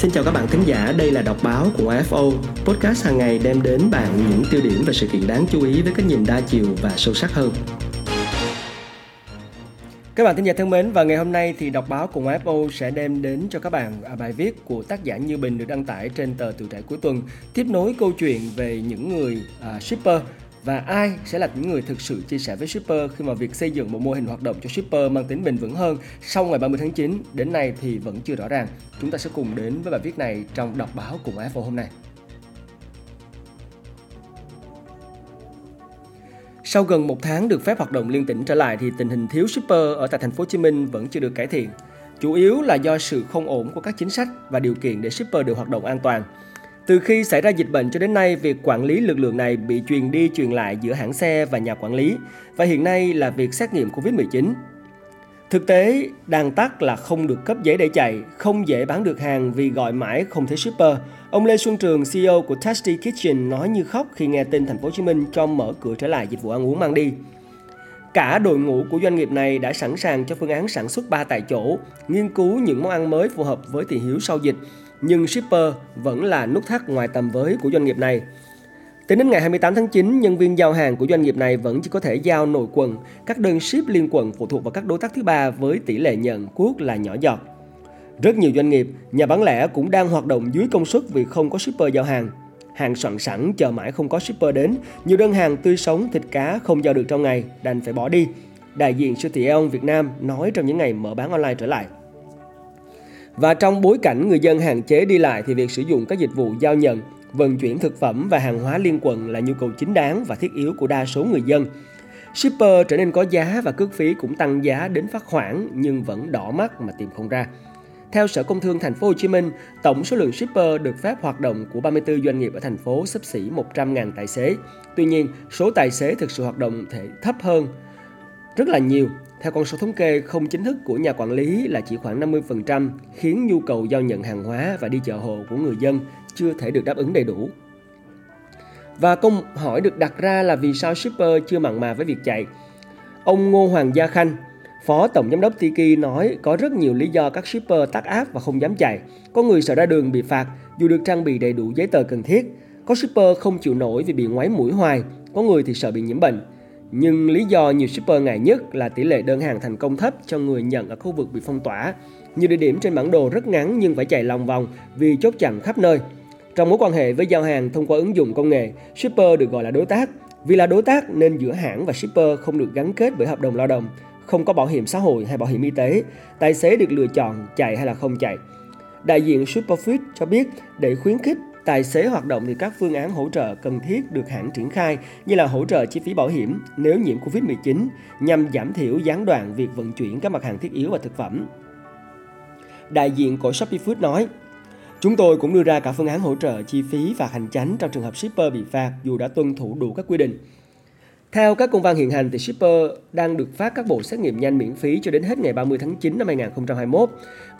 Xin chào các bạn thính giả, đây là đọc báo của AFO, podcast hàng ngày đem đến bạn những tiêu điểm và sự kiện đáng chú ý với cái nhìn đa chiều và sâu sắc hơn. Các bạn thính giả thân mến và ngày hôm nay thì đọc báo cùng AFO sẽ đem đến cho các bạn à, bài viết của tác giả Như Bình được đăng tải trên tờ Tuổi Trẻ cuối tuần tiếp nối câu chuyện về những người uh, shipper và ai sẽ là những người thực sự chia sẻ với shipper khi mà việc xây dựng một mô hình hoạt động cho shipper mang tính bền vững hơn sau ngày 30 tháng 9 đến nay thì vẫn chưa rõ ràng. Chúng ta sẽ cùng đến với bài viết này trong đọc báo cùng Apple hôm nay. Sau gần một tháng được phép hoạt động liên tỉnh trở lại thì tình hình thiếu shipper ở tại thành phố Hồ Chí Minh vẫn chưa được cải thiện. Chủ yếu là do sự không ổn của các chính sách và điều kiện để shipper được hoạt động an toàn. Từ khi xảy ra dịch bệnh cho đến nay, việc quản lý lực lượng này bị truyền đi truyền lại giữa hãng xe và nhà quản lý và hiện nay là việc xét nghiệm Covid-19. Thực tế, đàn tắc là không được cấp giấy để chạy, không dễ bán được hàng vì gọi mãi không thấy shipper. Ông Lê Xuân Trường, CEO của Tasty Kitchen nói như khóc khi nghe tin thành phố Hồ Chí Minh cho mở cửa trở lại dịch vụ ăn uống mang đi. Cả đội ngũ của doanh nghiệp này đã sẵn sàng cho phương án sản xuất 3 tại chỗ, nghiên cứu những món ăn mới phù hợp với thị hiếu sau dịch nhưng shipper vẫn là nút thắt ngoài tầm với của doanh nghiệp này. Tính đến ngày 28 tháng 9, nhân viên giao hàng của doanh nghiệp này vẫn chỉ có thể giao nội quần, các đơn ship liên quần phụ thuộc vào các đối tác thứ ba với tỷ lệ nhận cuốc là nhỏ giọt. Rất nhiều doanh nghiệp, nhà bán lẻ cũng đang hoạt động dưới công suất vì không có shipper giao hàng. Hàng soạn sẵn chờ mãi không có shipper đến, nhiều đơn hàng tươi sống thịt cá không giao được trong ngày, đành phải bỏ đi. Đại diện siêu thị Aeon Việt Nam nói trong những ngày mở bán online trở lại. Và trong bối cảnh người dân hạn chế đi lại thì việc sử dụng các dịch vụ giao nhận, vận chuyển thực phẩm và hàng hóa liên quận là nhu cầu chính đáng và thiết yếu của đa số người dân. Shipper trở nên có giá và cước phí cũng tăng giá đến phát hoảng nhưng vẫn đỏ mắt mà tìm không ra. Theo Sở Công Thương Thành phố Hồ Chí Minh, tổng số lượng shipper được phép hoạt động của 34 doanh nghiệp ở thành phố sấp xỉ 100.000 tài xế. Tuy nhiên, số tài xế thực sự hoạt động thể thấp hơn rất là nhiều theo con số thống kê không chính thức của nhà quản lý là chỉ khoảng 50% khiến nhu cầu giao nhận hàng hóa và đi chợ hộ của người dân chưa thể được đáp ứng đầy đủ. Và câu hỏi được đặt ra là vì sao shipper chưa mặn mà với việc chạy? Ông Ngô Hoàng Gia Khanh, Phó Tổng Giám đốc Tiki nói có rất nhiều lý do các shipper tắt áp và không dám chạy. Có người sợ ra đường bị phạt dù được trang bị đầy đủ giấy tờ cần thiết. Có shipper không chịu nổi vì bị ngoáy mũi hoài. Có người thì sợ bị nhiễm bệnh. Nhưng lý do nhiều shipper ngại nhất là tỷ lệ đơn hàng thành công thấp cho người nhận ở khu vực bị phong tỏa. Nhiều địa điểm trên bản đồ rất ngắn nhưng phải chạy lòng vòng vì chốt chặn khắp nơi. Trong mối quan hệ với giao hàng thông qua ứng dụng công nghệ, shipper được gọi là đối tác. Vì là đối tác nên giữa hãng và shipper không được gắn kết bởi hợp đồng lao động, không có bảo hiểm xã hội hay bảo hiểm y tế. Tài xế được lựa chọn chạy hay là không chạy. Đại diện Superfit cho biết để khuyến khích tài xế hoạt động thì các phương án hỗ trợ cần thiết được hãng triển khai như là hỗ trợ chi phí bảo hiểm nếu nhiễm Covid-19 nhằm giảm thiểu gián đoạn việc vận chuyển các mặt hàng thiết yếu và thực phẩm. Đại diện của Shopee Food nói, Chúng tôi cũng đưa ra cả phương án hỗ trợ chi phí và hành chánh trong trường hợp shipper bị phạt dù đã tuân thủ đủ các quy định. Theo các công văn hiện hành thì shipper đang được phát các bộ xét nghiệm nhanh miễn phí cho đến hết ngày 30 tháng 9 năm 2021.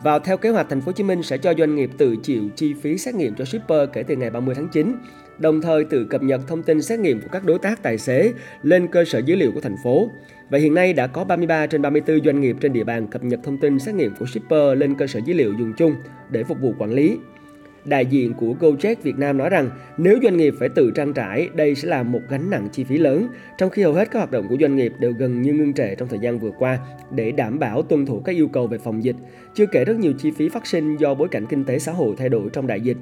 Và theo kế hoạch thành phố Hồ Chí Minh sẽ cho doanh nghiệp tự chịu chi phí xét nghiệm cho shipper kể từ ngày 30 tháng 9, đồng thời tự cập nhật thông tin xét nghiệm của các đối tác tài xế lên cơ sở dữ liệu của thành phố. Và hiện nay đã có 33 trên 34 doanh nghiệp trên địa bàn cập nhật thông tin xét nghiệm của shipper lên cơ sở dữ liệu dùng chung để phục vụ quản lý. Đại diện của Gojek Việt Nam nói rằng nếu doanh nghiệp phải tự trang trải, đây sẽ là một gánh nặng chi phí lớn, trong khi hầu hết các hoạt động của doanh nghiệp đều gần như ngưng trệ trong thời gian vừa qua để đảm bảo tuân thủ các yêu cầu về phòng dịch, chưa kể rất nhiều chi phí phát sinh do bối cảnh kinh tế xã hội thay đổi trong đại dịch.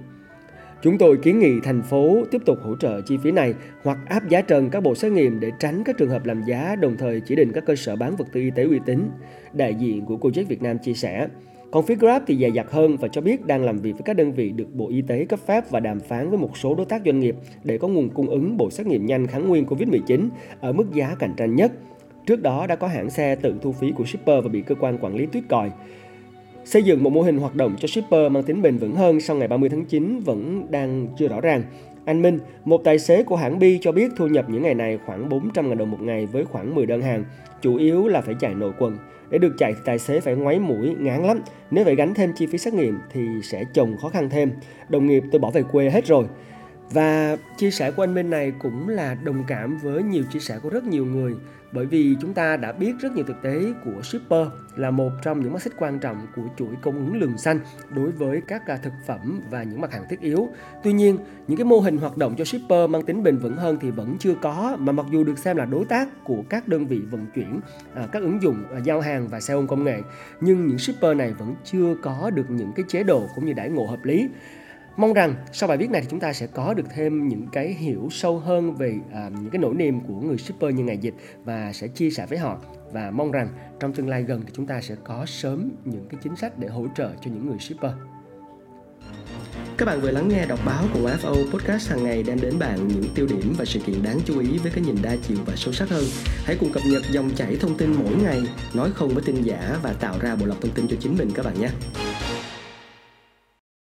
Chúng tôi kiến nghị thành phố tiếp tục hỗ trợ chi phí này hoặc áp giá trần các bộ xét nghiệm để tránh các trường hợp làm giá đồng thời chỉ định các cơ sở bán vật tư y tế uy tín. Đại diện của Gojek Việt Nam chia sẻ. Còn phía Grab thì dài dặt hơn và cho biết đang làm việc với các đơn vị được Bộ Y tế cấp phép và đàm phán với một số đối tác doanh nghiệp để có nguồn cung ứng bộ xét nghiệm nhanh kháng nguyên COVID-19 ở mức giá cạnh tranh nhất. Trước đó đã có hãng xe tự thu phí của shipper và bị cơ quan quản lý tuyết còi. Xây dựng một mô hình hoạt động cho shipper mang tính bền vững hơn sau ngày 30 tháng 9 vẫn đang chưa rõ ràng. Anh Minh, một tài xế của hãng Bi cho biết thu nhập những ngày này khoảng 400.000 đồng một ngày với khoảng 10 đơn hàng, chủ yếu là phải chạy nội quần. Để được chạy thì tài xế phải ngoáy mũi, ngán lắm. Nếu phải gánh thêm chi phí xét nghiệm thì sẽ chồng khó khăn thêm. Đồng nghiệp tôi bỏ về quê hết rồi. Và chia sẻ của anh Minh này cũng là đồng cảm với nhiều chia sẻ của rất nhiều người bởi vì chúng ta đã biết rất nhiều thực tế của shipper là một trong những mắt xích quan trọng của chuỗi cung ứng lường xanh đối với các à, thực phẩm và những mặt hàng thiết yếu. Tuy nhiên, những cái mô hình hoạt động cho shipper mang tính bền vững hơn thì vẫn chưa có mà mặc dù được xem là đối tác của các đơn vị vận chuyển, à, các ứng dụng à, giao hàng và xe ôm công nghệ, nhưng những shipper này vẫn chưa có được những cái chế độ cũng như đãi ngộ hợp lý. Mong rằng sau bài viết này thì chúng ta sẽ có được thêm những cái hiểu sâu hơn về à, những cái nỗi niềm của người shipper như ngày dịch và sẽ chia sẻ với họ và mong rằng trong tương lai gần thì chúng ta sẽ có sớm những cái chính sách để hỗ trợ cho những người shipper. Các bạn vừa lắng nghe đọc báo của FO Podcast hàng ngày đem đến bạn những tiêu điểm và sự kiện đáng chú ý với cái nhìn đa chiều và sâu sắc hơn. Hãy cùng cập nhật dòng chảy thông tin mỗi ngày, nói không với tin giả và tạo ra bộ lọc thông tin cho chính mình các bạn nhé.